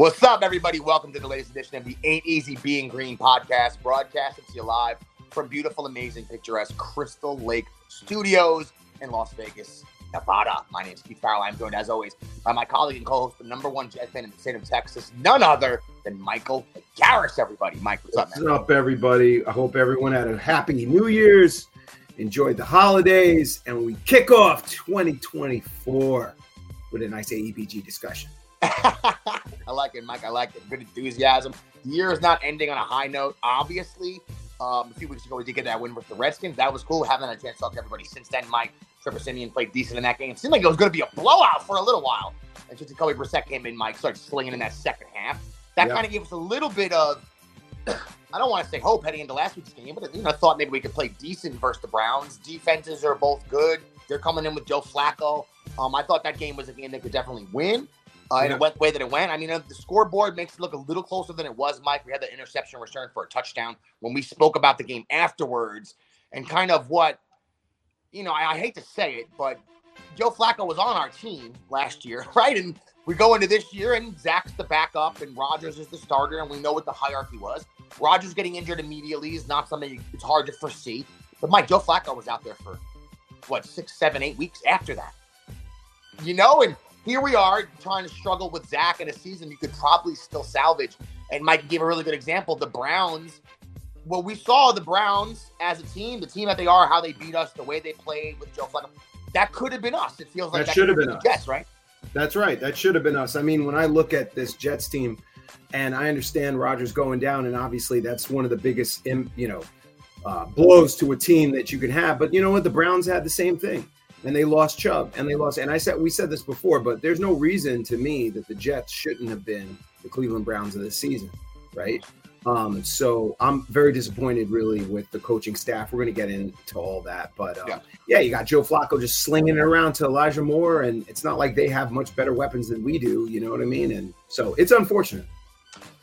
What's up, everybody? Welcome to the latest edition of the Ain't Easy Being Green podcast, broadcasting to you live from beautiful, amazing, picturesque Crystal Lake Studios in Las Vegas, Nevada. My name is Keith Farrell. I'm joined, as always, by my colleague and co-host, the number one Jet fan in the state of Texas, none other than Michael Garris. Everybody, Mike, what's up, What's up, everybody? I hope everyone had a happy New Year's, enjoyed the holidays, and we kick off 2024 with a nice AEBG discussion. I like it, Mike. I like it. Good enthusiasm. The year is not ending on a high note, obviously. Um, a few weeks ago, we did get that win with the Redskins. That was cool. Haven't had a chance to talk to everybody since then. Mike Trevor Siemian played decent in that game. Seemed like it was going to be a blowout for a little while. And just Jacoby Brissett came in, Mike started slinging in that second half. That kind of gave us a little bit of, I don't want to say hope heading into last week's game, but you know, I thought maybe we could play decent versus the Browns. Defenses are both good. They're coming in with Joe Flacco. Um, I thought that game was a game they could definitely win. Uh, and Yeah. it went the way that it went. I mean, uh, the scoreboard makes it look a little closer than it was, Mike. We had the interception return for a touchdown when we spoke about the game afterwards and kind of what, you know, I, I hate to say it, but Joe Flacco was on our team last year, right? And we go into this year, and Zach's the backup, and Rodgers is the starter, and we know what the hierarchy was. Rodgers getting injured immediately is not something it's hard to foresee. But Mike, Joe Flacco was out there for what six, seven, eight weeks after that. You know, and here we are trying to struggle with Zach in a season you could probably still salvage. And Mike gave a really good example. The Browns, well, we saw the Browns as a team, the team that they are, how they beat us, the way they played with Joe Flacco. That could have been us. It feels like That should have could been us. Jets, right? That's right. That should have been us. I mean, when I look at this Jets team, and I understand Rodgers going down, and obviously that's one of the biggest, you know, uh, blows to a team that you can have. But you know what? The Browns had the same thing, and they lost Chubb, and they lost. And I said we said this before, but there's no reason to me that the Jets shouldn't have been the Cleveland Browns of this season, right? Um, so I'm very disappointed, really, with the coaching staff. We're going to get into all that, but um, Yeah. yeah. you got Joe Flacco just slinging it around to Elijah Moore, and it's not like they have much better weapons than we do. You know what I mean? And so it's unfortunate.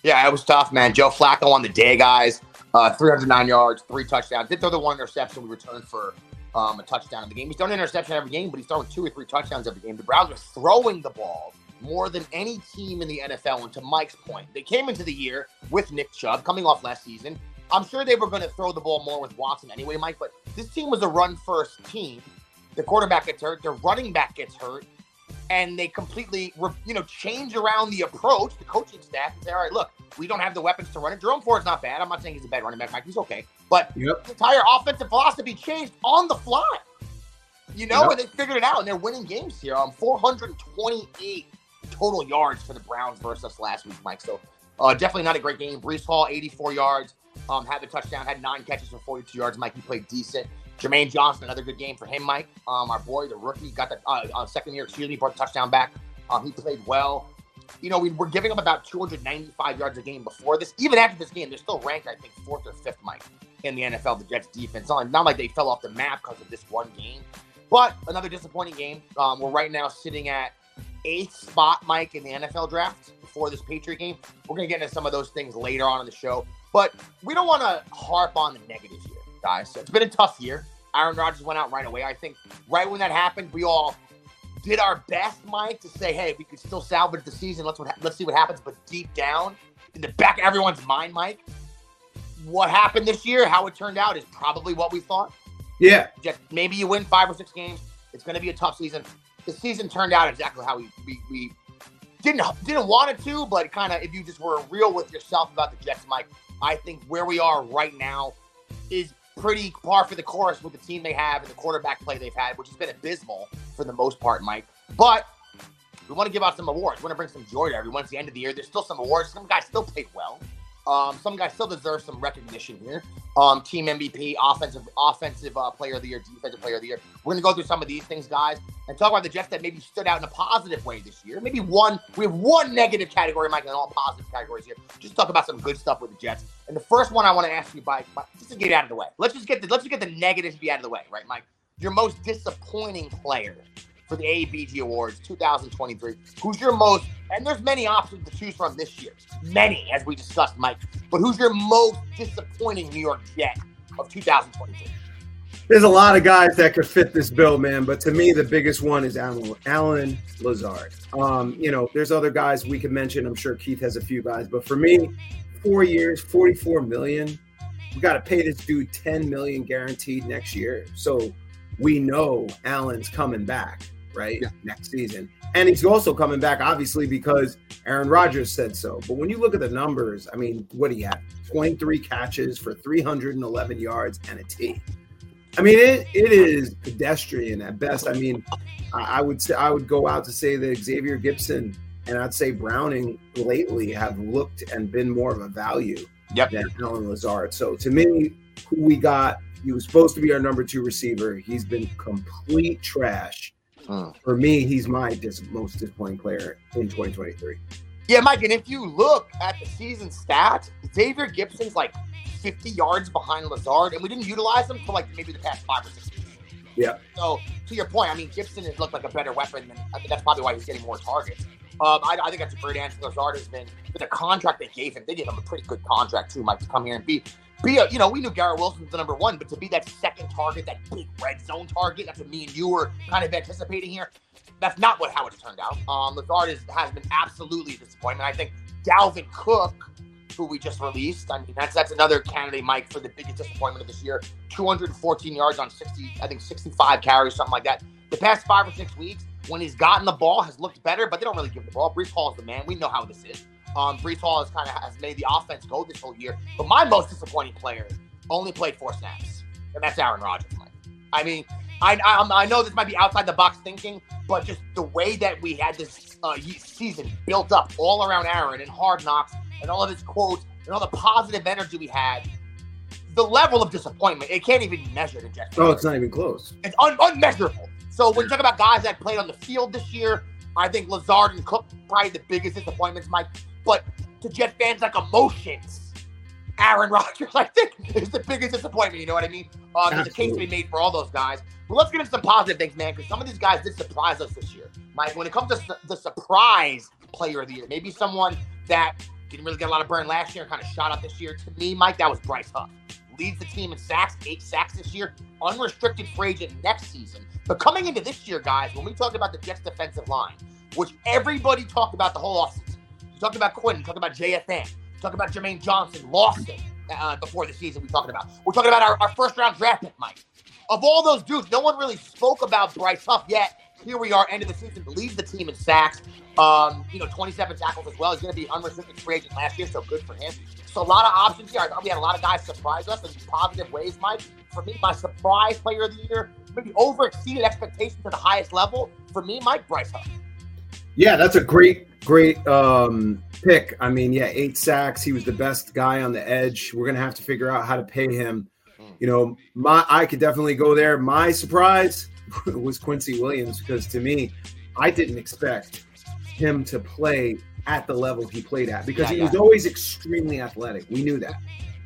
Yeah, it was tough, man. Joe Flacco on the day, guys. Uh, 309 yards, three touchdowns. Did throw the one interception. We returned for um, a touchdown in the game. He's thrown an interception every game, but he's throwing two or three touchdowns every game. The Browns are throwing the ball more than any team in the NFL. And to Mike's point, they came into the year with Nick Chubb coming off last season. I'm sure they were going to throw the ball more with Watson anyway, Mike, but this team was a run first team. The quarterback gets hurt, their running back gets hurt, and they completely, you know, change around the approach, the coaching staff, and say, all right, look, we don't have the weapons to run it. Jerome Ford's not bad. I'm not saying he's a bad running back, Mike. He's okay. But Yep. the entire offensive philosophy changed on the fly. You know, Yep. and they figured it out, and they're winning games here. Um, 428 total yards for the Browns versus last week, Mike. So uh, definitely not a great game. Breece Hall, 84 yards, um, had the touchdown, had nine catches for 42 yards. Mike, he played decent. Jermaine Johnson, another good game for him, Mike. Um, our boy, the rookie, got the uh, uh, second year, excuse me, brought the touchdown back. Um, he played well. You know, we were giving up about 295 yards a game before this. Even after this game, they're still ranked, I think, fourth or fifth, Mike, in the NFL, the Jets defense. Not, not like they fell off the map because of this one game. But another disappointing game. Um, we're right now sitting at eighth spot, Mike, in the NFL draft before this Patriot game. We're going to get into some of those things later on in the show. But we don't want to harp on the negatives here, guys. So it's been a tough year. Aaron Rodgers went out right away. I think right when that happened, we all did our best, Mike, to say, "Hey, we could still salvage the season. Let's what, let's see what happens." But deep down, in the back of everyone's mind, Mike, what happened this year, how it turned out, is probably what we thought. Yeah, Just maybe you win five or six games. It's going to be a tough season. The season turned out exactly how we we, we didn't didn't want it to, but kind of if you just were real with yourself about the Jets, Mike, I think where we are right now is pretty par for the course with the team they have and the quarterback play they've had, which has been abysmal for the most part, Mike. But we want to give out some awards. We want to bring some joy to everyone. It's the end of the year. There's still some awards. Some guys still played well. Um, some guys still deserve some recognition here. Um, team MVP, offensive offensive uh, player of the year, defensive player of the year. We're gonna go through some of these things, guys, and talk about the Jets that maybe stood out in a positive way this year. Maybe one, we have one negative category, Mike, and all positive categories here. Just talk about some good stuff with the Jets. And the first one I want to ask you, Mike, just to get out of the way. Let's just get the let's just get the negatives be out of the way, right, Mike? Your most disappointing player for the ABG Awards 2023. Who's your most, and there's many options to choose from this year. Many, as we discussed, Mike. But who's your most disappointing New York Jet of 2023? There's a lot of guys that could fit this bill, man. But to me, the biggest one is Allen, Allen Lazard. Um, you know, there's other guys we could mention. I'm sure Keith has a few guys, but for me, four years, 44 million. We got to pay this dude 10 million guaranteed next year. So we know Allen's coming back right? Yeah. Next season. And he's also coming back, obviously, because Aaron Rodgers said so. But when you look at the numbers, I mean, what do you have? 23 catches for 311 yards and a T. I mean, it, it is pedestrian at best. I mean, I, I would say I would go out to say that Xavier Gipson and I'd say Browning lately have looked and been more of a value yep. than Allen Lazard. So to me, who we got, he was supposed to be our number two receiver. He's been complete trash uh, for me, he's my dis- most disappointing player in 2023. Yeah, Mike, and if you look at the season stats, Xavier Gipson's like 50 yards behind Lazard, and we didn't utilize him for like maybe the past five or six years. Yeah. So to your point, I mean, Gipson has looked like a better weapon, and I think that's probably why he's getting more targets. Um, I, I, think that's a great answer. Lazard has been with the contract they gave him. They gave him a pretty good contract too, Mike, to come here and be be a, you know, we knew Garrett Wilson was the number one, but to be that second target, that big red zone target, that's what me and you were kind of anticipating here. That's not what how it turned out. Um, Lazard is, has been absolutely a disappointment. I think Dalvin Cook, who we just released, I mean, that's that's another candidate, Mike, for the biggest disappointment of this year. 214 yards on 60, I think 65 carries, something like that. The past five or six weeks, when he's gotten the ball, has looked better, but they don't really give the ball. Breece Hall is the man. We know how this is. Um, Breece Hall has kind of has made the offense go this whole year. But my most disappointing player only played four snaps, and that's Aaron Rodgers. Mike. I mean, I, I, I know this might be outside the box thinking, but just the way that we had this uh, season built up all around Aaron and Hard Knocks and all of his quotes and all the positive energy we had, the level of disappointment it can't even be measured in Jets. Oh, it's not even close. It's un- unmeasurable. So when you talk about guys that played on the field this year, I think Lazard and Cook probably the biggest disappointments, Mike. But to Jet fans, like emotions, Aaron Rodgers, I think, is the biggest disappointment. You know what I mean? Uh, there's a case to be made for all those guys. But let's get into some positive things, man, because some of these guys did surprise us this year. Mike, when it comes to the surprise player of the year, maybe someone that didn't really get a lot of burn last year kind of shot up this year. To me, Mike, that was Bryce Huff. Leads the team in sacks, eight sacks this year, unrestricted free agent next season. But coming into this year, guys, when we talk about the Jets' defensive line, which everybody talked about the whole offseason, talked about Quinn. We talked about. We talked about Jermaine Johnson, Lawson uh, before the season. We talking about. We're talking about our, our first round draft pick, Mike. Of all those dudes, no one really spoke about Bryce Huff yet. Here we are, end of the season, leads the team in sacks. Um, you know, 27 tackles as well. He's going to be unrestricted free agent last year, so good for him. So a lot of options here. I thought we had a lot of guys surprise us in positive ways, Mike. For me, my surprise player of the year, maybe over exceeded expectations to the highest level. For me, Mike Bryce Huff. Yeah, that's a great, great um, pick. I mean, yeah, eight sacks. He was the best guy on the edge. We're gonna have to figure out how to pay him. You know, my I could definitely go there. My surprise was Quincy Williams because to me, I didn't expect him to play at the level he played at because yeah, he was always extremely athletic. We knew that.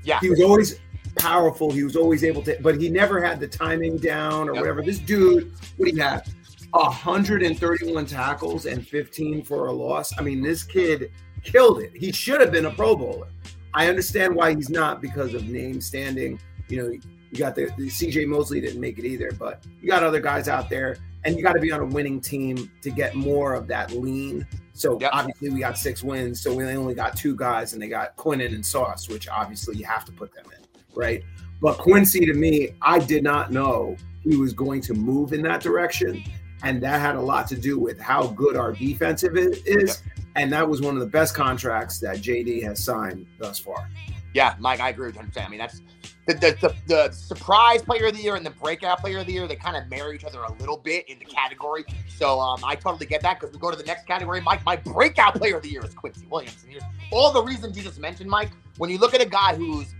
Yeah, he was always powerful. He was always able to, but he never had the timing down or yep. whatever. This dude, what do you have? 131 tackles and 15 for a loss. I mean, this kid killed it. He should have been a Pro Bowler. I understand why he's not because of name standing. You know, you got the, the CJ Mosley didn't make it either, but you got other guys out there, and you got to be on a winning team to get more of that lean. So yep. obviously, we got six wins, so we only got two guys, and they got Quinnen and Sauce, which obviously you have to put them in, right? But Quincy, to me, I did not know he was going to move in that direction and that had a lot to do with how good our defensive is. And that was one of the best contracts that JD has signed thus far. Yeah, Mike, I agree with him. I mean, that's the, the, the, the surprise player of the year and the breakout player of the year, they kind of marry each other a little bit in the category. So um, I totally get that because we go to the next category. Mike, my breakout player of the year is Quincy Williams. And here's all the reasons you just mentioned, Mike. When you look at a guy who's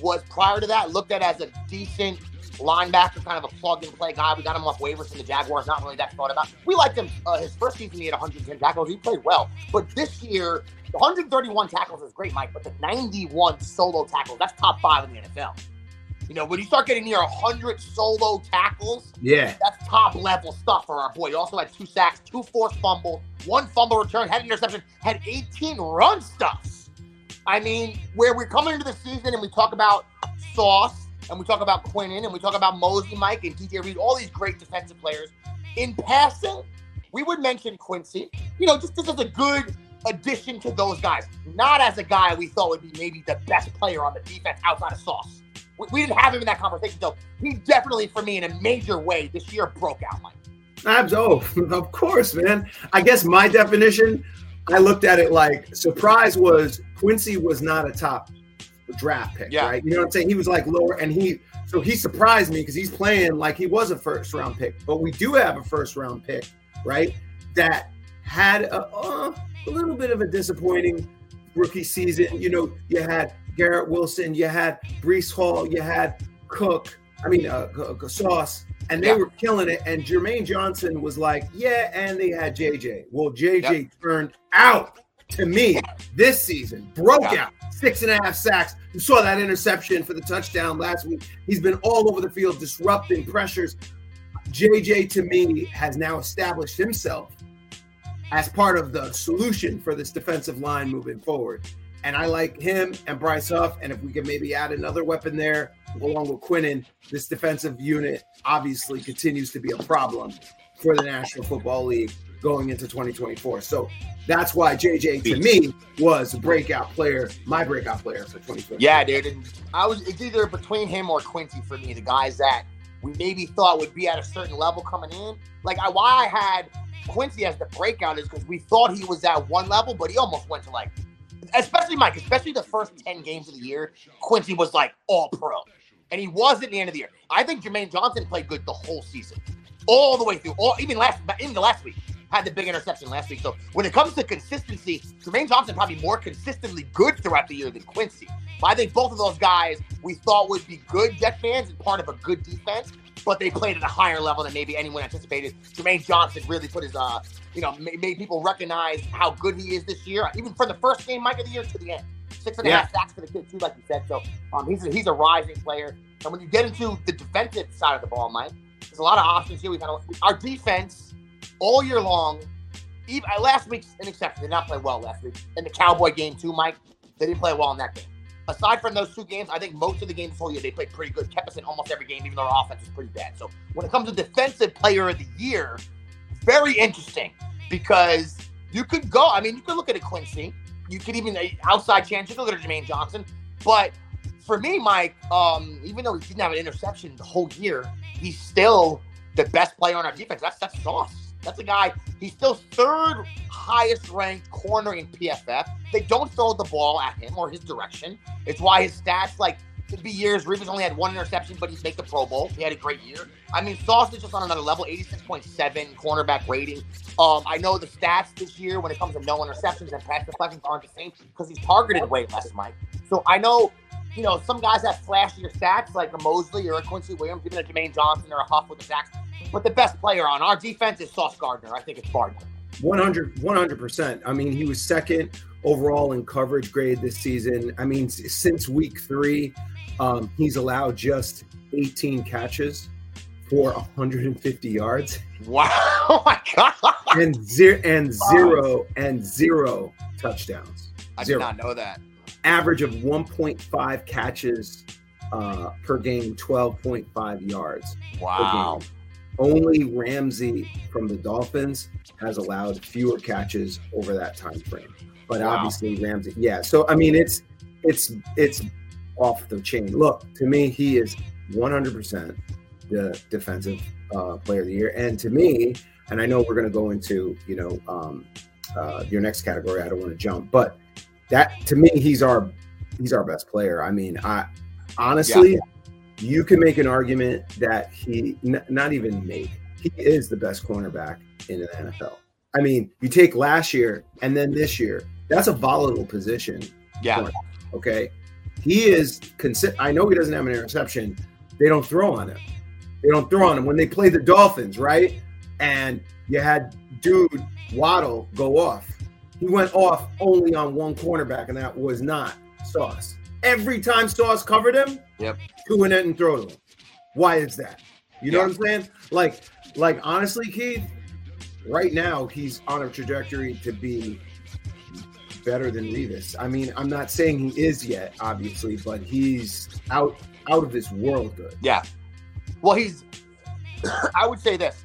was prior to that looked at as a decent linebacker, kind of a plug and play guy. We got him off waivers from the Jaguars. Not really that thought about. We liked him. Uh, his first season, he had 110 tackles. He played well. But this year, 131 tackles is great, Mike. But the 91 solo tackles, that's top five in the NFL. You know, when you start getting near 100 solo tackles, Yeah. that's top level stuff for our boy. He also had two sacks, two forced fumbles, one fumble return, had an interception, had 18 run stuffs. I mean, where we're coming into the season and we talk about Sauce and we talk about Quinnen and we talk about Mosley, Mike, and DJ Reed, all these great defensive players. In passing, we would mention Quincy. You know, just this is a good addition to those guys. Not as a guy we thought would be maybe the best player on the defense outside of Sauce. We, we didn't have him in that conversation, so he definitely, for me, in a major way, this year broke out, Mike. Abs, oh, of course, man. I guess my definition, I looked at it like surprise was Quincy was not a top draft pick, Yeah. right? You know what I'm saying? He was like lower, and he so he surprised me because he's playing like he was a first round pick. But we do have a first round pick, right? That had a, uh, a little bit of a disappointing rookie season. You know, you had Garrett Wilson, you had Breece Hall, you had Cook. I mean, uh, Sauce, and they Yeah. were killing it. And Jermaine Johnson was like, "Yeah," and they had JJ. Well, JJ turned out to me this season, broke out, six and a half sacks. You saw that interception for the touchdown last week. He's been all over the field, disrupting pressures. JJ to me has now established himself as part of the solution for this defensive line moving forward. And I like him and Bryce Huff. And if we can maybe add another weapon there along with Quinnen, this defensive unit obviously continues to be a problem for the National Football League going into 2024. So that's why JJ to me was a breakout player, my breakout player for 2024. Yeah, dude. And I was it's either between him or Quincy for me, the guys that we maybe thought would be at a certain level coming in. Like I, why I had Quincy as the breakout is because we thought he was at one level, but he almost went to like, especially Mike, especially the first ten games of the year. Quincy was like all pro, and he was at the end of the year. I think Jermaine Johnson played good the whole season, all the way through. All even last, even the last week had the big interception last week. So when it comes to consistency, Jermaine Johnson probably more consistently good throughout the year than Quincy. But I think both of those guys we thought would be good Jet fans and part of a good defense, but they played at a higher level than maybe anyone anticipated. Jermaine Johnson really put his, uh, you know, ma- made people recognize how good he is this year, even from the first game, Mike of the year to the end. Six and a half sacks for the kid too, like you said. So um, he's a, he's a rising player. And when you get into the defensive side of the ball, Mike, there's a lot of options here. We've had a, our defense all year long. Even uh, last week's an exception. They did not play well last week. In the Cowboy game too, Mike, they didn't play well in that game. Aside from those two games, I think most of the games whole year they played pretty good. Kept us in almost every game, even though our offense was pretty bad. So when it comes to defensive player of the year, very interesting because you could go. I mean, you could look at a Quincy. You could even uh, outside chance. You could look at a Jermaine Johnson. But for me, Mike, um, even though he didn't have an interception the whole year, he's still the best player on our defense. That's that's Sauce. That's a guy. He's still third highest ranked corner in PFF. They don't throw the ball at him or his direction. It's why his stats like could be years. Revis only had one interception, but he's made the Pro Bowl. He had a great year. I mean, Sauce is just on another level. Eighty-six point seven cornerback rating. Um, I know the stats this year when it comes to no interceptions and pass deflections aren't the same because he's targeted way less, Mike. So I know you know, some guys have flashier stats like a Mosley or a Quincy Williams, even a Jermaine Johnson or a Huff with the sacks. But the best player on our defense is Sauce Gardner. I think it's Gardner. 100 100%. I mean, he was second overall in coverage grade this season. I mean, since week three, um, he's allowed just 18 catches for 150 yards Wow. Oh my God. and zero and zero and zero touchdowns. I did not know that. Average of 1.5 catches uh, per game, 12.5 yards. Wow. Only Ramsey from the Dolphins has allowed fewer catches over that time frame. But Wow. obviously Ramsey, yeah. So I mean, it's it's it's off the chain. Look, to me, he is 100% the defensive uh, player of the year, and to me, and I know we're going to go into you know um, uh, your next category. I don't want to jump, but that to me, he's our he's our best player. I mean, I honestly, you can make an argument that he n- not even make he is the best cornerback in the NFL. I mean, you take last year and then this year. That's a volatile position. Yeah. Okay, he is. Consi- I know he doesn't have an interception. They don't throw on him. They don't throw on him when they play the Dolphins, right? And you had dude Waddle go off. He went off only on one cornerback, and that was not Sauce. Every time Sauce covered him, Yep. two in it and throw him. Why is that? You know Yeah. what I'm saying? Like, like honestly, Keith, right now he's on a trajectory to be better than Revis. I mean, I'm not saying he is yet, obviously, but he's out out of this world good. Yeah. Well, he's. I would say this.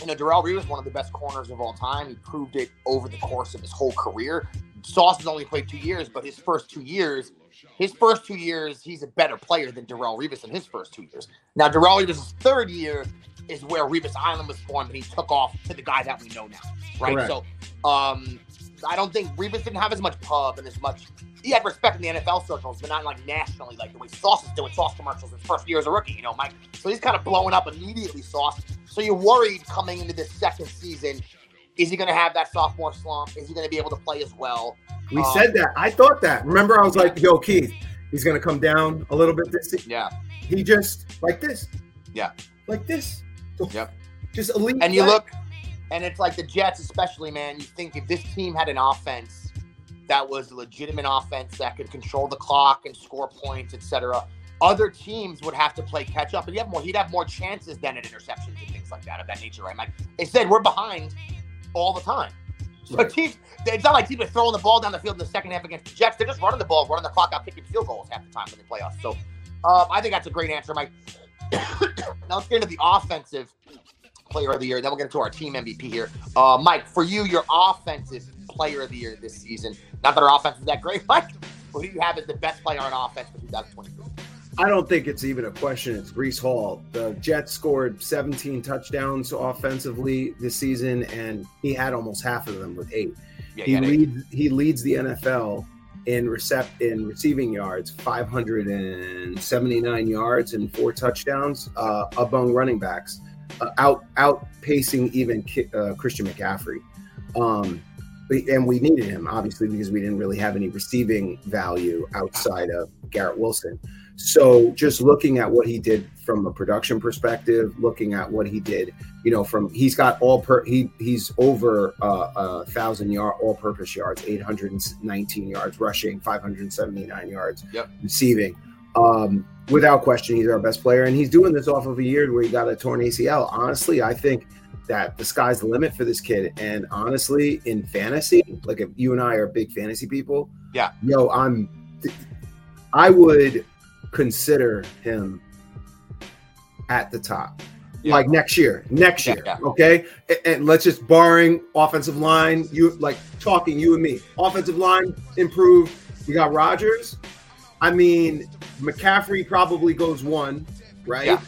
You know, Darrelle Revis is one of the best corners of all time. He proved it over the course of his whole career. Sauce has only played two years, but his first two years, his first two years, he's a better player than Darrelle Revis in his first two years. Now, Darrelle Revis' third year is where Revis Island was formed, and he took off to the guy that we know now, right? Correct. So, um, I don't think Reeves didn't have as much pub and as much. He had respect in the NFL circles, but not like nationally, like the way Sauce is doing Sauce commercials his first year as a rookie. You know, Mike. So he's kind of blowing up immediately, Sauce. So you're worried coming into this second season. Is he going to have that sophomore slump? Is he going to be able to play as well? We Um, said that. I thought that. Remember, I was like, "Yo, Keith, he's gonna come down a little bit this season." Yeah. He just like this. Yeah. Like this. Yep. Just elite. And you look, and it's like the Jets, especially, man. You think if this team had an offense that was a legitimate offense that could control the clock and score points, etc., other teams would have to play catch up, and you have more. He'd have more chances than at interceptions and things like that of that nature, right? Like instead, we're behind all the time. Teams, it's not like teams are throwing the ball down the field in the second half against the Jets. They're just running the ball, running the clock out, kicking field goals half the time when they play us. So um, I think that's a great answer, Mike. now let's get into the offensive player of the year. Then we'll get into our team MVP here. Uh, Mike, for you, your offensive player of the year this season. Not that our offense is that great, Mike. Who do you have as the best player on offense for 2023? I don't think it's even a question. It's Breece Hall. The Jets scored 17 touchdowns offensively this season, and he had almost half of them with eight. Yeah, He leads. He leads the NFL in recept in receiving yards, 579 yards and four touchdowns uh, among running backs, uh, out outpacing even uh, Christian McCaffrey. Um, and we needed him obviously because we didn't really have any receiving value outside of Garrett Wilson. So just looking at what he did from a production perspective, looking at what he did, you know, from he's got all per he he's over uh, a thousand yard all purpose yards, 819 yards rushing, 579 yards Yep. receiving. Um, without question, he's our best player, and he's doing this off of a year where he got a torn ACL. Honestly, I think that the sky's the limit for this kid. And honestly, in fantasy, like if you and I are big fantasy people, Yeah. yo, I'm, I would consider him at the top. Yeah. Like next year, next year, yeah. okay. And, and let's just barring offensive line, you like talking you and me. Offensive line improved. You got Rodgers. I mean, McCaffrey probably goes one, right? Yeah.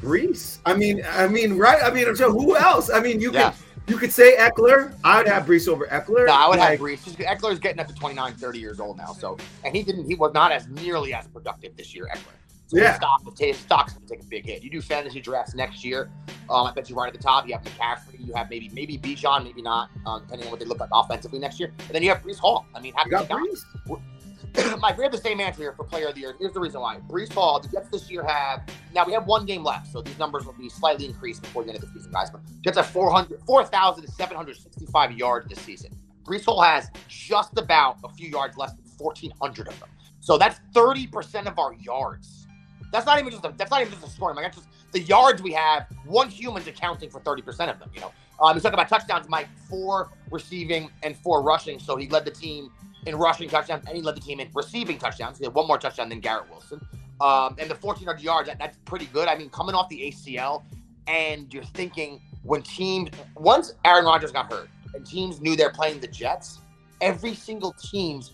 Breece. I mean, I mean, right? I mean, I'm sure who else? I mean, you Yeah. can you could say Ekeler. I'd have Breece over Ekeler. No, I would Like, have Breece. Ekeler's getting up to 29, 30 years old now. So, and he didn't. He was not as nearly as productive this year, Ekeler. So Yeah. his stock, his stock's gonna take a big hit. You do fantasy drafts next year. Um, I bet you right at the top. You have McCaffrey. You have maybe maybe Bijan, maybe not, um, depending on what they look like offensively next year. And then you have Breece Hall. I mean, how You got? Breece. Mike, we have the same answer here for player of the year. Here's the reason why. Breece Hall, the Jets this year have now we have one game left, so these numbers will be slightly increased before the end of the season, guys. But Jets have 400 4,765 yards this season. Breece Hall has just about a few yards less than 1,400 of them. So that's 30% of our yards. That's not even just a, that's not even just a scoring. Like that's just the yards we have. One human's accounting for 30% of them. You know, um, he's talking about touchdowns, Mike. Four receiving and four rushing. So he led the team in rushing touchdowns, and he led the team in receiving touchdowns. He had one more touchdown than Garrett Wilson. Um, and the 1,400 yards, that, that's pretty good. I mean, coming off the ACL, and you're thinking when teams, once Aaron Rodgers got hurt, and teams knew they're playing the Jets, every single team's,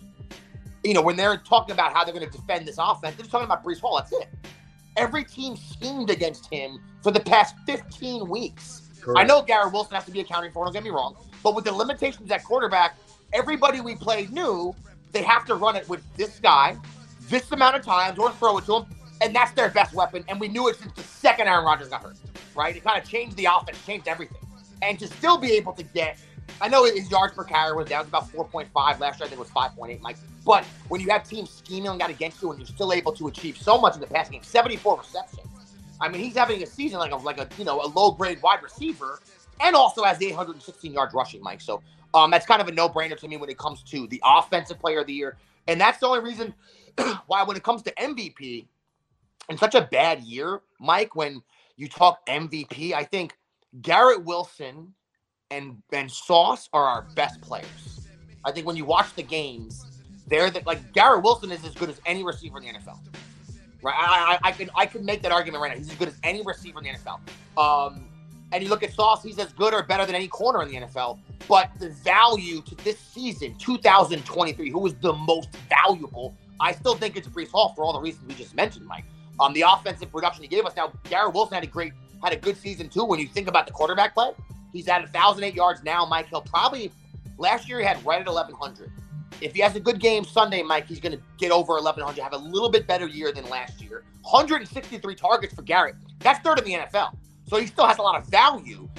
you know, when they're talking about how they're going to defend this offense, they're just talking about Breece Hall. That's it. Every team schemed against him for the past 15 weeks. I know Garrett Wilson has to be accounting for, don't get me wrong, but with the limitations at quarterback, everybody we played knew they have to run it with this guy, this amount of times, or throw it to him, and that's their best weapon. And we knew it since the second Aaron Rodgers got hurt, right? It kind of changed the offense, changed everything. And to still be able to get, I know his yards per carry was down to about 4.5 last year. I think it was 5.8, Mike. But when you have teams scheming out against you and you're still able to achieve so much in the passing game, 74 receptions. I mean, he's having a season like a like a you know a low grade wide receiver, and also has the 816 yards rushing, Mike. So um, that's kind of a no brainer to me when it comes to the offensive player of the year, and that's the only reason why when it comes to MVP, in such a bad year, Mike, when you talk MVP, I think Garrett Wilson and and Sauce are our best players. I think when you watch the games, they're the, like Garrett Wilson is as good as any receiver in the NFL. Right? I, I, I can I can make that argument right now. He's as good as any receiver in the NFL. Um, and you look at Sauce, he's as good or better than any corner in the NFL. But the value to this season, 2023, who was the most valuable, I still think it's Breece Hall for all the reasons we just mentioned, Mike. Um, the offensive production he gave us. Now, Garrett Wilson had a great, had a good season too. When you think about the quarterback play, he's at 1,008 yards now. Mike, he'll probably last year he had right at 1,100. If he has a good game Sunday, Mike, he's going to get over 1,100, have a little bit better year than last year. 163 targets for Garrett. That's third in the NFL. So he still has a lot of value.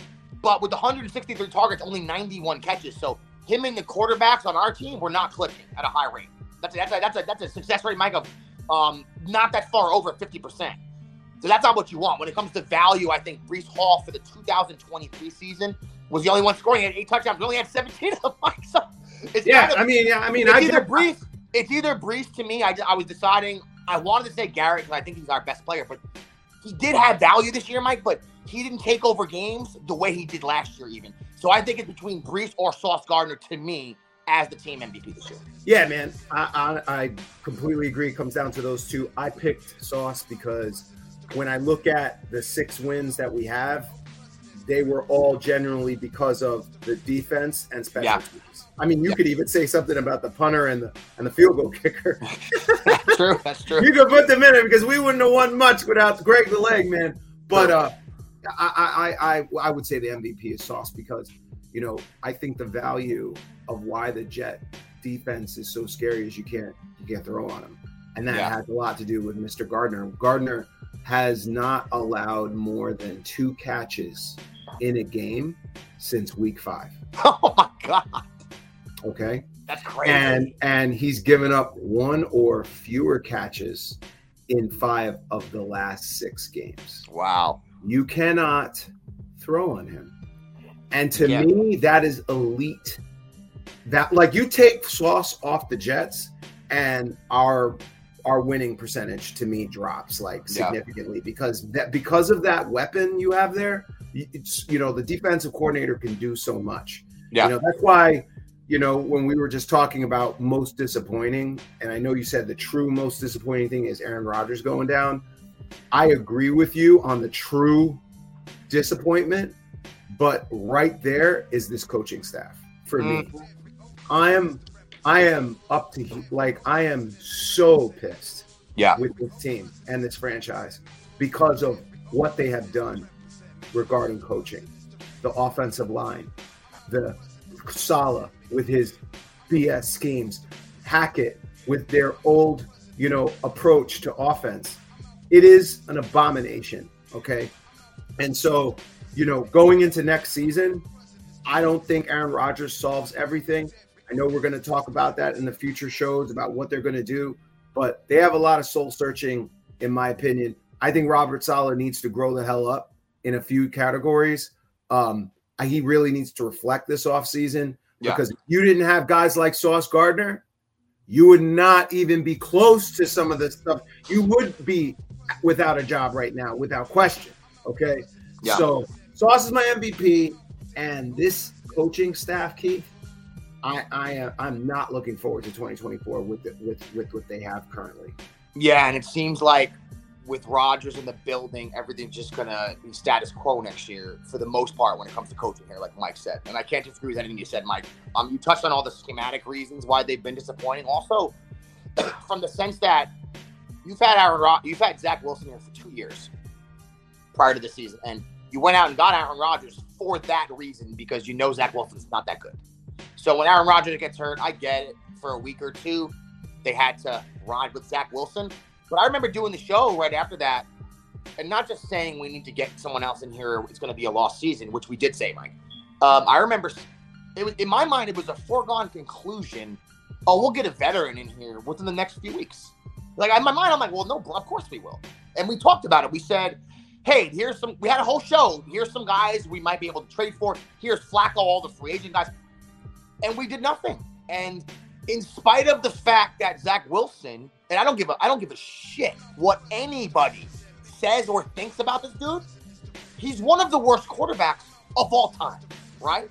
But with 163 targets, only 91 catches. So him and the quarterbacks on our team were not clicking at a high rate. That's a, that's a, that's a, that's a success rate, Mike, of um, not that far over 50%. So that's not what you want. When it comes to value, I think Breece Hall for the 2023 season was the only one scoring. He had eight touchdowns. We only had 17 of them. So it's Yeah, of- I mean, yeah, I mean, it's I either Breece. It's either Breece to me. I, I was deciding. I wanted to say Garrett because I think he's our best player, but he did have value this year, Mike. But he didn't take over games the way he did last year, even. So I think it's between Breece or Sauce Gardner to me as the team MVP this year. Yeah, man, I, I I completely agree. It comes down to those two. I picked Sauce because when I look at the six wins that we have, they were all generally because of the defense and special Yeah. teams. I mean, you could even say something about the punter and the and the field goal kicker. That's true. That's true. you could put them in it because we wouldn't have won much without Greg the Leg, man. But uh, I, I I I would say the MVP is Sauce because you know I think the value of why the Jet defense is so scary is you can't you can't throw on them, and that Yeah. has a lot to do with Mr. Gardner. Gardner has not allowed more than two catches in a game since week five. Oh my god, Okay. that's crazy. and and he's given up one or fewer catches in five of the last six games. wow. You cannot throw on him, and to Yeah. me, that is elite. That like you take Sauce off the Jets, and our our winning percentage to me drops like Yeah. significantly because that because of that weapon you have there. you- It's you know the defensive coordinator can do so much. Yeah. You know, that's why, you know, when we were just talking about most disappointing, and I know you said the true most disappointing thing is Aaron Rodgers going down. I agree with you on the true disappointment, but right there is this coaching staff for me. Mm-hmm. I am I am up to like I am so pissed Yeah. with this team and this franchise because of what they have done regarding coaching, the offensive line, the Saleh with his BS schemes, Hackett with their old, you know, approach to offense. It is an abomination. Okay. And so, you know, going into next season, I don't think Aaron Rodgers solves everything. I know we're going to talk about that in the future shows about what they're going to do, but they have a lot of soul searching, in my opinion. I think Robert Saleh needs to grow the hell up in a few categories. Um, he really needs to reflect this offseason Yeah. because if you didn't have guys like Sauce Gardner, you would not even be close to some of the stuff. You would be without a job right now, without question. Okay. Yeah. So Sauce is my MVP, and this coaching staff, Keith, I I am I'm not looking forward to 2024 with the, with with what they have currently. Yeah, and it seems like with Rodgers in the building, everything's just gonna be status quo next year for the most part when it comes to coaching here, like Mike said. And I can't disagree with anything you said, Mike. Um, you touched on all the schematic reasons why they've been disappointing. Also, from the sense that you've had Aaron Rod- you've had Zach Wilson here for two years prior to the season, and you went out and got Aaron Rodgers for that reason because you know Zach Wilson's not that good. So when Aaron Rodgers gets hurt, I get it. for a week or two, they had to ride with Zach Wilson. But I remember doing the show right after that, and not just saying we need to get someone else in here. It's going to be a lost season, which we did say, Mike. Um, I remember it was in my mind. It was a foregone conclusion. Oh, we'll get a veteran in here within the next few weeks. Like in my mind, I'm like, well, no, of course we will. And we talked about it. We said, hey, here's some. We had a whole show. Here's some guys we might be able to trade for. Here's Flacco, all the free agent guys, and we did nothing. And in spite of the fact that Zach Wilson, and I don't give a, I don't give a shit what anybody says or thinks about this dude. He's one of the worst quarterbacks of all time, right?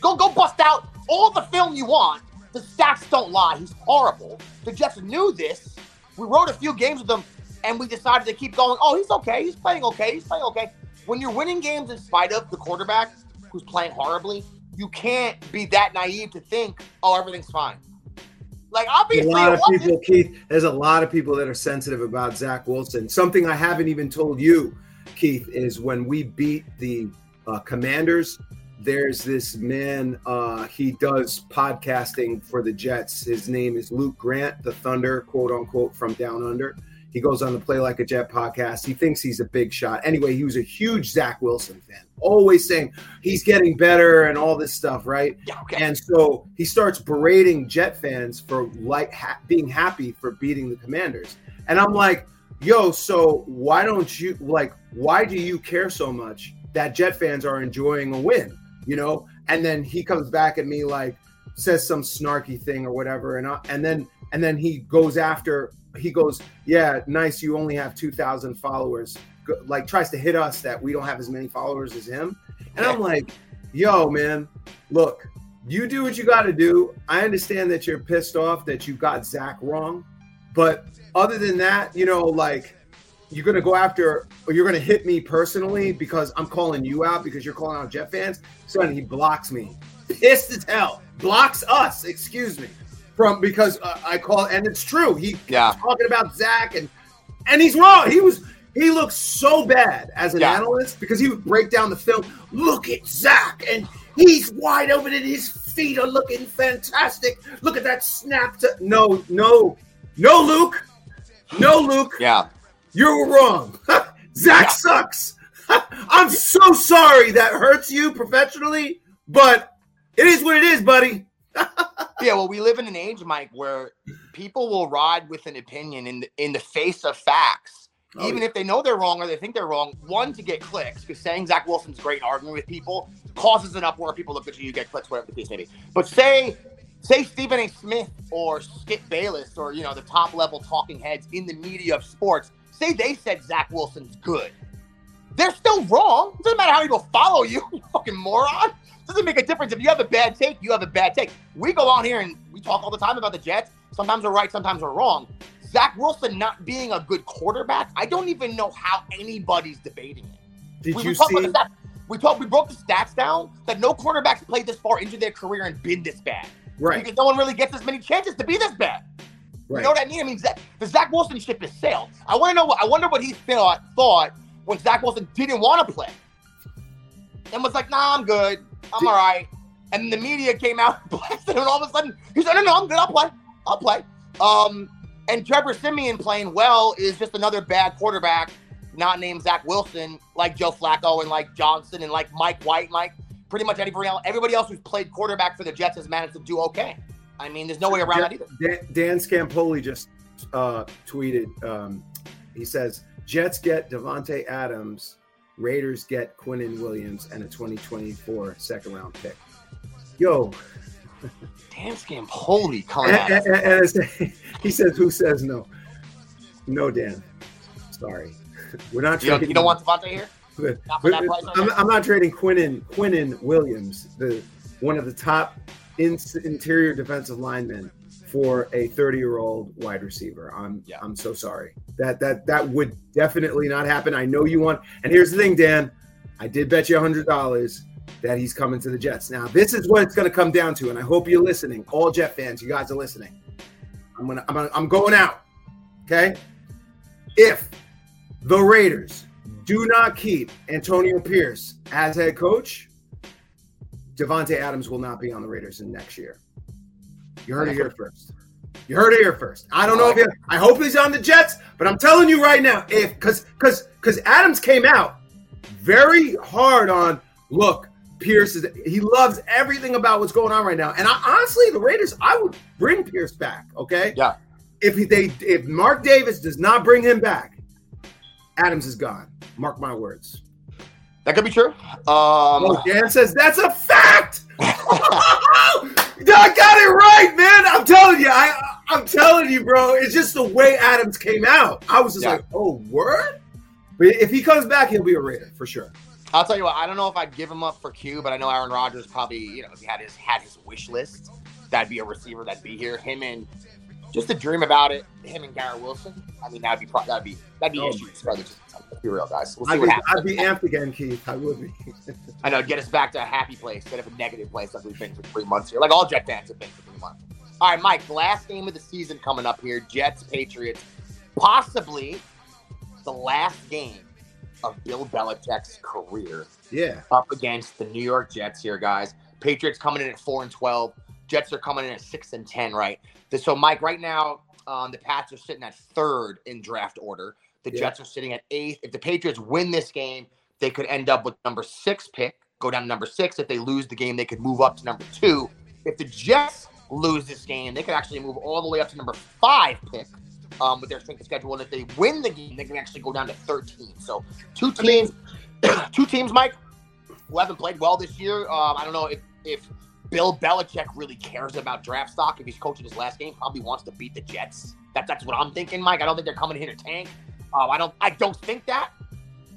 Go go bust out all the film you want. The stats don't lie. He's horrible. The Jets knew this. We wrote a few games with him, and we decided to keep going. Oh, he's okay. He's playing okay. He's playing okay. When you're winning games in spite of the quarterback who's playing horribly, you can't be that naive to think, oh, everything's fine. Like obviously, a lot of people, Keith. There's a lot of people that are sensitive about Zach Wilson. Something I haven't even told you, Keith, is when we beat the uh, Commanders. There's this man. Uh, he does podcasting for the Jets. His name is Luke Grant, the Thunder, quote unquote, from down under. He goes on the Play Like a Jet podcast. He thinks he's a big shot. Anyway, he was a huge Zach Wilson fan, always saying he's getting better and all this stuff, right? Yeah, okay. And so he starts berating Jet fans for like ha- being happy for beating the Commanders. And I'm like, yo, so why don't you like? Why do you care so much that Jet fans are enjoying a win? You know? And then he comes back at me like says some snarky thing or whatever, and I, and then and then he goes after. He goes, yeah, nice. You only have two thousand followers. Go- Like tries to hit us that we don't have as many followers as him. And I'm like, yo, man, look, you do what you got to do. I understand that you're pissed off that you got Zach wrong, but other than that, you know, like you're gonna go after or you're gonna hit me personally because I'm calling you out because you're calling out Jet fans. Son, he blocks me, pissed as hell, blocks us. Excuse me, from because uh, I call and it's true. He Yeah. talking about Zach and and he's wrong. He was he looked so bad as an Yeah. analyst because he would break down the film. Look at Zach and he's wide open and his feet are looking fantastic. Look at that snap to no no no Luke no Luke Yeah. you were wrong. Zach Yeah. sucks. I'm so sorry that hurts you professionally, but it is what it is, buddy. Yeah, well, we live in an age, Mike, where people will ride with an opinion in the, in the face of facts, Oh, even if they know they're wrong or they think they're wrong. One to get clicks, because saying Zach Wilson's great and arguing with people causes an uproar. People look at you, you get clicks, whatever the case may be. But say, say Stephen A. Smith or Skip Bayless or you know the top level talking heads in the media of sports, say they said Zach Wilson's good. They're still wrong. It doesn't matter how many people follow you, you fucking moron. doesn't make a difference. If you have a bad take, you have a bad take. We go on here and we talk all the time about the Jets. Sometimes we're right, sometimes we're wrong. Zach Wilson not being a good quarterback, I don't even know how anybody's debating it. Did we, you we talked see? about the stats. We talked. We broke the stats down that no quarterbacks played this far into their career and been this bad Right, because no one really gets as many chances to be this bad. right. You know what I mean? I mean, Zach, the Zach Wilson ship is sailed. I want to know. What, I wonder what he thought thought when Zach Wilson didn't want to play and was like, "Nah, I'm good. I'm all right." And the media came out and blasted him, and all of a sudden he said, "No, no, I'm good. I'll play. I'll play." Um, and Trevor Siemian playing well is just another bad quarterback, not named Zach Wilson, like Joe Flacco and like Johnson and like Mike White, Mike. Pretty much everybody else, everybody else who's played quarterback for the Jets has managed to do okay. I mean, there's no way around that either. Dan, Dan Scampoli just uh, tweeted. Um, he says, "Jets get Davante Adams, Raiders get Quinnen Williams, and a 2024 second round pick." Yo, Dan Scampoli coming and, at us. and- and it's- he says, "Who says no?" No, Dan. Sorry, we're not. You don't, trading- you don't want Davante here? But- Not price I'm. I'm not trading Quinnen Quinnen Williams, the one of the top in, interior defensive linemen, for a 30 year old wide receiver. I'm Yeah. I'm so sorry. That that that would definitely not happen. I know you want. And here's the thing, Dan. I did bet you hundred dollars that he's coming to the Jets. Now this is what it's going to come down to, and I hope you're listening. All Jet fans, you guys are listening. I'm gonna I'm gonna, I'm going out. Okay. If the Raiders do not keep Antonio Pierce as head coach, Davante Adams will not be on the Raiders in next year. You heard it here first. You heard it here first. I don't know if he, I hope he's on the Jets, but I'm telling you right now, if because because because Adams came out very hard on look, Pierce is he loves everything about what's going on right now. And I, honestly, the Raiders, I would bring Pierce back. Okay, Yeah. If he, they if Mark Davis does not bring him back, Adams is gone. Mark my words. That could be true. Um, Oh, Dan says that's a fact. I got it right, man. I'm telling you, I I'm telling you, bro. It's just the way Adams came out. I was just Yeah. like, oh, word. But if he comes back, he'll be a Raider for sure. I'll tell you what. I don't know if I'd give him up for Q, but I know Aaron Rodgers probably, you know, if he had his had his wish list, that'd be a receiver that'd be here. Him and just to dream about it. Him and Garrett Wilson. I mean, that'd be pro- that'd be that'd be Oh, issues for other teams. Let's be real, guys. We'll see I'd what be, happens. I'd be amped again, Keith. I would be. I know, get us back to a happy place instead of a negative place like we've been for three months here, like all Jet fans have been for three months. All right, Mike, last game of the season coming up here Jets, Patriots. Possibly the last game of Bill Belichick's career yeah. up against the New York Jets here, guys. Patriots coming in at 4 and 12. Jets are coming in at 6 and 10, right? So, Mike, right now, um, the Pats are sitting at third in draft order. The Yeah. Jets are sitting at eighth. If the Patriots win this game, they could end up with number six pick, go down to number six. If they lose the game, they could move up to number two. If the Jets lose this game, they could actually move all the way up to number five pick um, with their strength of schedule. And if they win the game, they can actually go down to 13. So two teams, two teams, Mike, who haven't played well this year. Um, I don't know if, if Bill Belichick really cares about draft stock. If he's coaching his last game, probably wants to beat the Jets. That, that's what I'm thinking, Mike. I don't think they're coming here to tank. Um, I don't I don't think that.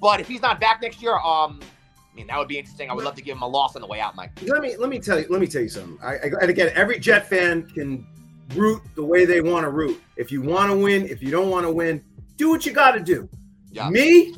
But if he's not back next year, um, I mean that would be interesting. I would love to give him a loss on the way out, Mike. Let me let me tell you let me tell you something. I, I and again, every Jet fan can root the way they want to root. If you want to win, if you don't want to win, do what you got to do. Yeah. Me,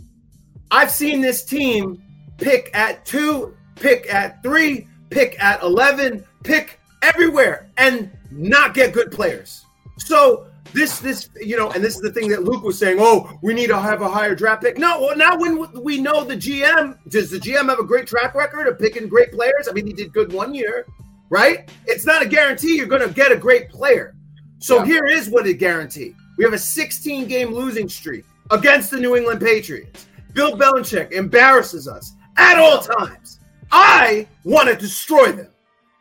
I've seen this team pick at two, pick at three, pick at eleven, pick everywhere, and not get good players. So this this you know, and this is the thing that Luke was saying. Oh, we need to have a higher draft pick. No, well, now when we know the GM, does the GM have a great track record of picking great players? I mean, he did good one year, right? It's not a guarantee you're going to get a great player. So Yeah. here is what it guarantee: we have a 16 game losing streak against the New England Patriots. Bill Belichick embarrasses us at all times. I want to destroy them.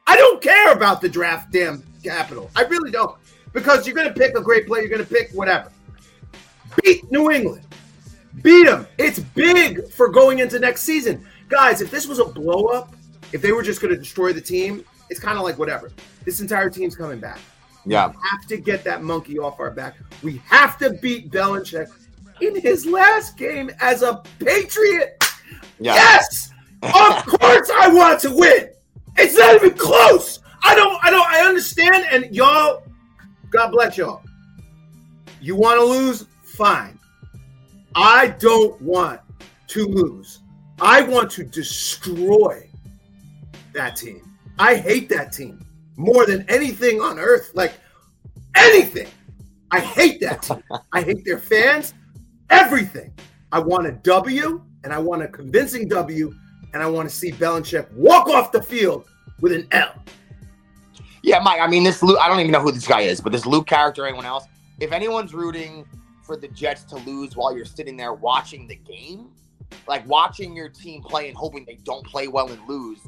I don't care about the draft damn capital. I really don't. Because you're going to pick a great player, you're going to pick whatever. Beat New England. Beat them. It's big for going into next season. Guys, if this was a blow up, if they were just going to destroy the team, it's kind of like whatever. This entire team's coming back. Yeah. We have to get that monkey off our back. We have to beat Belichick in his last game as a Patriot. Yeah. Yes, of course I want to win. It's not even close. I don't. I don't. I understand. And y'all, God bless y'all. You want to lose? Fine. I don't want to lose. I want to destroy that team. I hate that team more than anything on earth. Like anything. I hate that team. I hate their fans. Everything. I want a W, and I want a convincing W, and I want to see Belichick walk off the field with an L. Yeah, Mike. I mean, this Luke. I don't even know who this guy is, but this Luke character, anyone else. If anyone's rooting for the Jets to lose while you're sitting there watching the game, like watching your team play and hoping they don't play well and lose,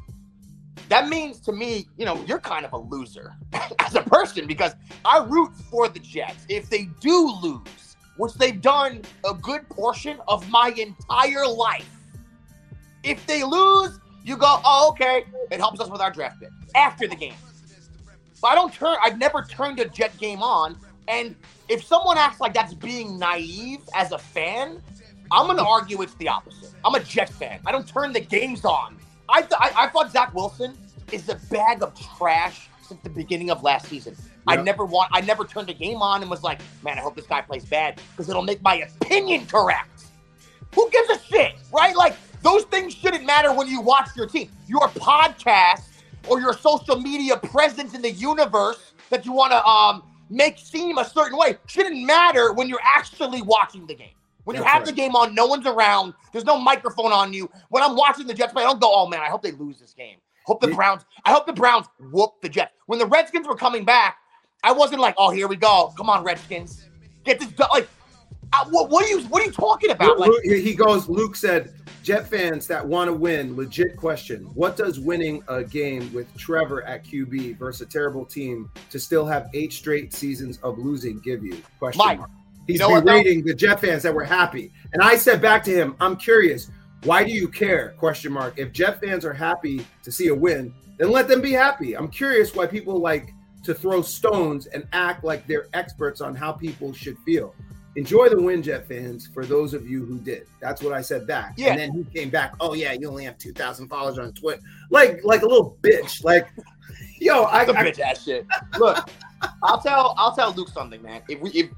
that means to me, you know, you're kind of a loser as a person because I root for the Jets. If they do lose, which they've done a good portion of my entire life, if they lose, you go, oh, okay, it helps us with our draft pick after the game. But I don't turn. I've never turned a Jet game on. And if someone acts like that's being naive as a fan, I'm gonna argue it's the opposite. I'm a Jet fan. I don't turn the games on. I th- I, I thought Zach Wilson is a bag of trash since the beginning of last season. I never want. I never turned a game on and was like, man, I hope this guy plays bad because it'll make my opinion correct. Who gives a shit, right? Like those things shouldn't matter when you watch your team. Your podcast or your social media presence in the universe that you want to um make seem a certain way shouldn't matter when you're actually watching the game. When you have right. the game on, no one's around. There's no microphone on you. When I'm watching the Jets play, I don't go, "Oh man, I hope they lose this game." Hope the Yeah. Browns. I hope the Browns whoop the Jets. When the Redskins were coming back, I wasn't like, oh, here we go. Come on, Redskins, get this done. Like, what, what are you what are you talking about? Like, he goes. Luke said, "Jet fans that want to win, legit question: What does winning a game with Trevor at QB versus a terrible team to still have eight straight seasons of losing give you?" Question Mike, mark. He's know what, berating the Jet fans that were happy, and I said back to him, "I'm curious. Why do you care?" Question mark. If Jet fans are happy to see a win, then let them be happy. I'm curious why people like to throw stones and act like they're experts on how people should feel. Enjoy the win, Jet fans, for those of you who did. That's what I said back. Yeah. And then he came back, oh yeah, you only have 2,000 followers on Twitter. Like, like a little bitch. Like, yo, I, I bitch ass shit. Look, I'll tell I'll tell Luke something, man. If we if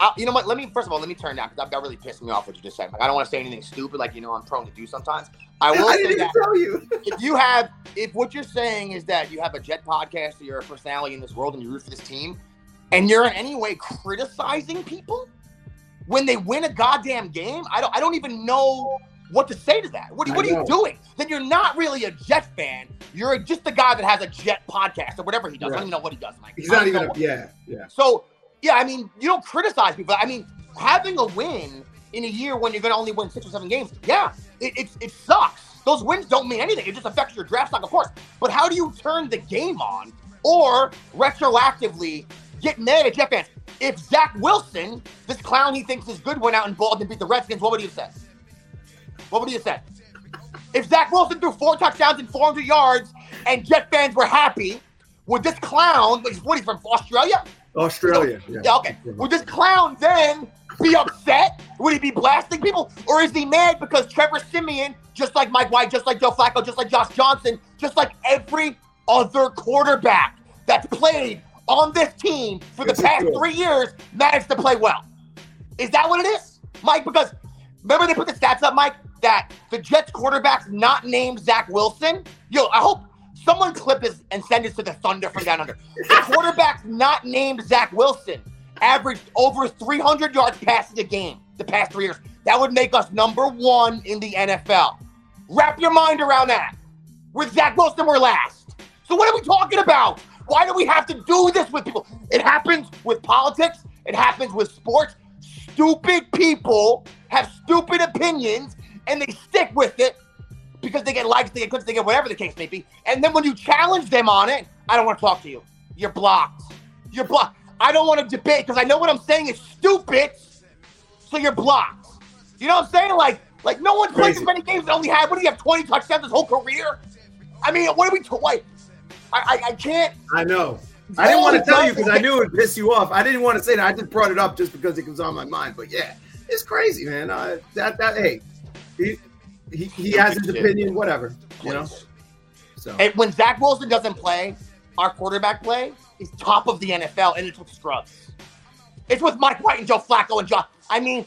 I, you know what, let me first of all let me turn down because that really pissed me off what you just said. Like I don't want to say anything stupid, like you know I'm prone to do sometimes. I will I say didn't even that tell you. if you have if what you're saying is that you have a jet podcast or you're a personality in this world and you root for this team, and you're in any way criticizing people when they win a goddamn game, I don't I don't even know what to say to that. What, what are you doing? Then you're not really a Jet fan. You're just the guy that has a Jet podcast or whatever he does. I don't even know what he does, Mike. He's not even, a, yeah, yeah. so yeah, I mean, you don't criticize people. I mean, having a win in a year when you're going to only win six or seven games, yeah, it, it, it sucks. Those wins don't mean anything. It just affects your draft stock, of course. But how do you turn the game on or retroactively get mad at Jet fans? If Zach Wilson, this clown he thinks is good, went out and balled and beat the Redskins, what would he have said? What would he have said? If Zach Wilson threw four touchdowns and 400 yards and Jet fans were happy, would this clown, what, he's from Australia? Australia. Yeah. Yeah, okay. Would this clown then be upset? Would he be blasting people? Or is he mad because Trevor Siemian, just like Mike White, just like Joe Flacco, just like Josh Johnson, just like every other quarterback that's played on this team for the past three years managed to play well? Is that what it is, Mike? Because remember they put the stats up, Mike, that the Jets quarterback's not named Zach Wilson. Yo, I hope someone clip this and send this to the Thunder from down under. The quarterback's not named Zach Wilson averaged over 300 yards passing a game the past three years. That would make us number one in the NFL. Wrap your mind around that. With Zach Wilson, we're last. So what are we talking about? Why do we have to do this with people? It happens with politics. It happens with sports. Stupid people have stupid opinions and they stick with it because they get likes, they get clicks, they get whatever the case may be. And then when you challenge them on it, I don't want to talk to you. You're blocked. You're blocked. I don't want to debate because I know what I'm saying is stupid. So you're blocked. You know what I'm saying? Like, like no one's played as many games and only had. What do you have? 20 touchdowns his whole career? I mean, what are we? T- like, I, I, I can't. I know. I didn't want to tell you because I knew it would piss you off. I didn't want to say that. I just brought it up just because it was on my mind. But yeah, it's crazy, man. Uh, that that hey, he he, he has his opinion. Whatever, you know. So And when Zach Wilson doesn't play, our quarterback play is top of the NFL, and it's with scrubs. It's with Mike White and Joe Flacco and Josh. I mean,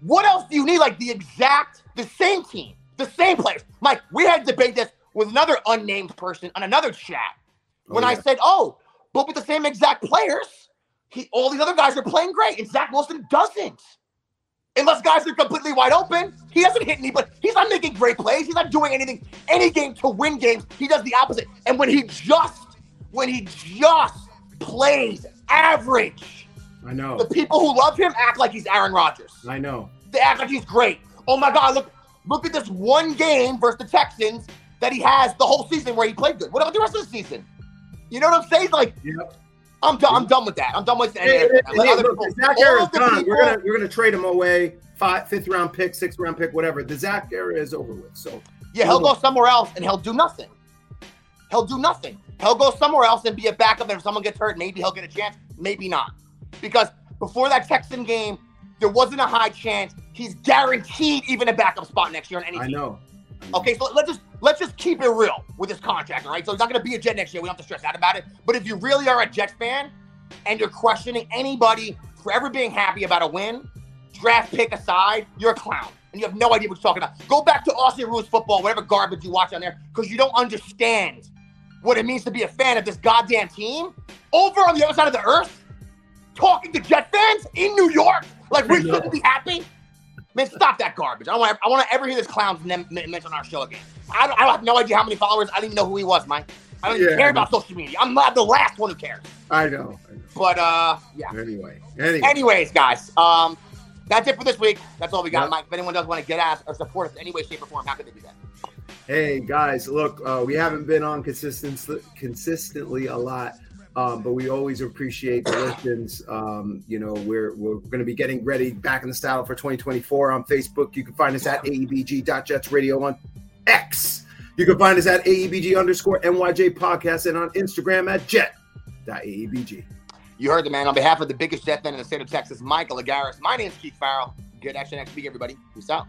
what else do you need? Like the exact, the same team, the same players. Mike, we had to debate this with another unnamed person on another chat. Oh, when Oh, I said, "Oh, but with the same exact players, he, all these other guys are playing great, and Zach Wilson doesn't." Unless guys are completely wide open, he doesn't hit anybody. He's not making great plays. He's not doing anything, any game to win games. He does the opposite. And when he just, when he just plays average, I know. the people who love him act like he's Aaron Rodgers. I know. They act like he's great. Oh my God, look, look at this one game versus the Texans that he has the whole season where he played good. What about the rest of the season? You know what I'm saying? Like, Yep. I'm done. I'm done with that. I'm done with hey, that. hey, Let hey, other look, people- the Zach all era is of the done. We're gonna we're gonna trade him away. Five, fifth round pick, sixth round pick, whatever. The Zach era is over with. So Yeah, he'll go somewhere else and he'll do nothing. He'll do nothing. He'll go somewhere else and be a backup. And if someone gets hurt, maybe he'll get a chance, maybe not. Because before that Texan game, there wasn't a high chance. He's guaranteed even a backup spot next year on any I team. know. Okay, so let's just let's just keep it real with this contract, all right? So he's not going to be a Jet next year. We don't have to stress out about it. But if you really are a Jet fan and you're questioning anybody for ever being happy about a win, draft pick aside, you're a clown and you have no idea what you're talking about. Go back to Austin Rules football, whatever garbage you watch on there, because you don't understand what it means to be a fan of this goddamn team over on the other side of the earth, talking to Jet fans in New York, like we shouldn't be happy. Man, stop that garbage. I don't want. I want to ever hear this clown's name mentioned on our show again. I, don't, I have no idea how many followers. I didn't even know who he was, Mike. I don't even care about social media. I'm not the last one who cares. I know. I know. But uh, yeah. Anyway, anyway, Anyways, guys, um, that's it for this week. That's all we got, Yep. Mike. If anyone does want to get us or support us in any way, shape, or form, how can they do that? Hey guys, look, uh, we haven't been on consistently consistently a lot, um, but we always appreciate the listens. Um, you know, we're we're going to be getting ready back in the saddle for 2024 on Facebook. You can find us at E aebg.jets radio on X. You can find us at aebg underscore nyj podcast and on Instagram at jet.aebg. You heard the man. On behalf of the biggest jet fan in the state of Texas, Michael Agaris. My name is Keith Farrell. Good action next week, everybody. Peace out.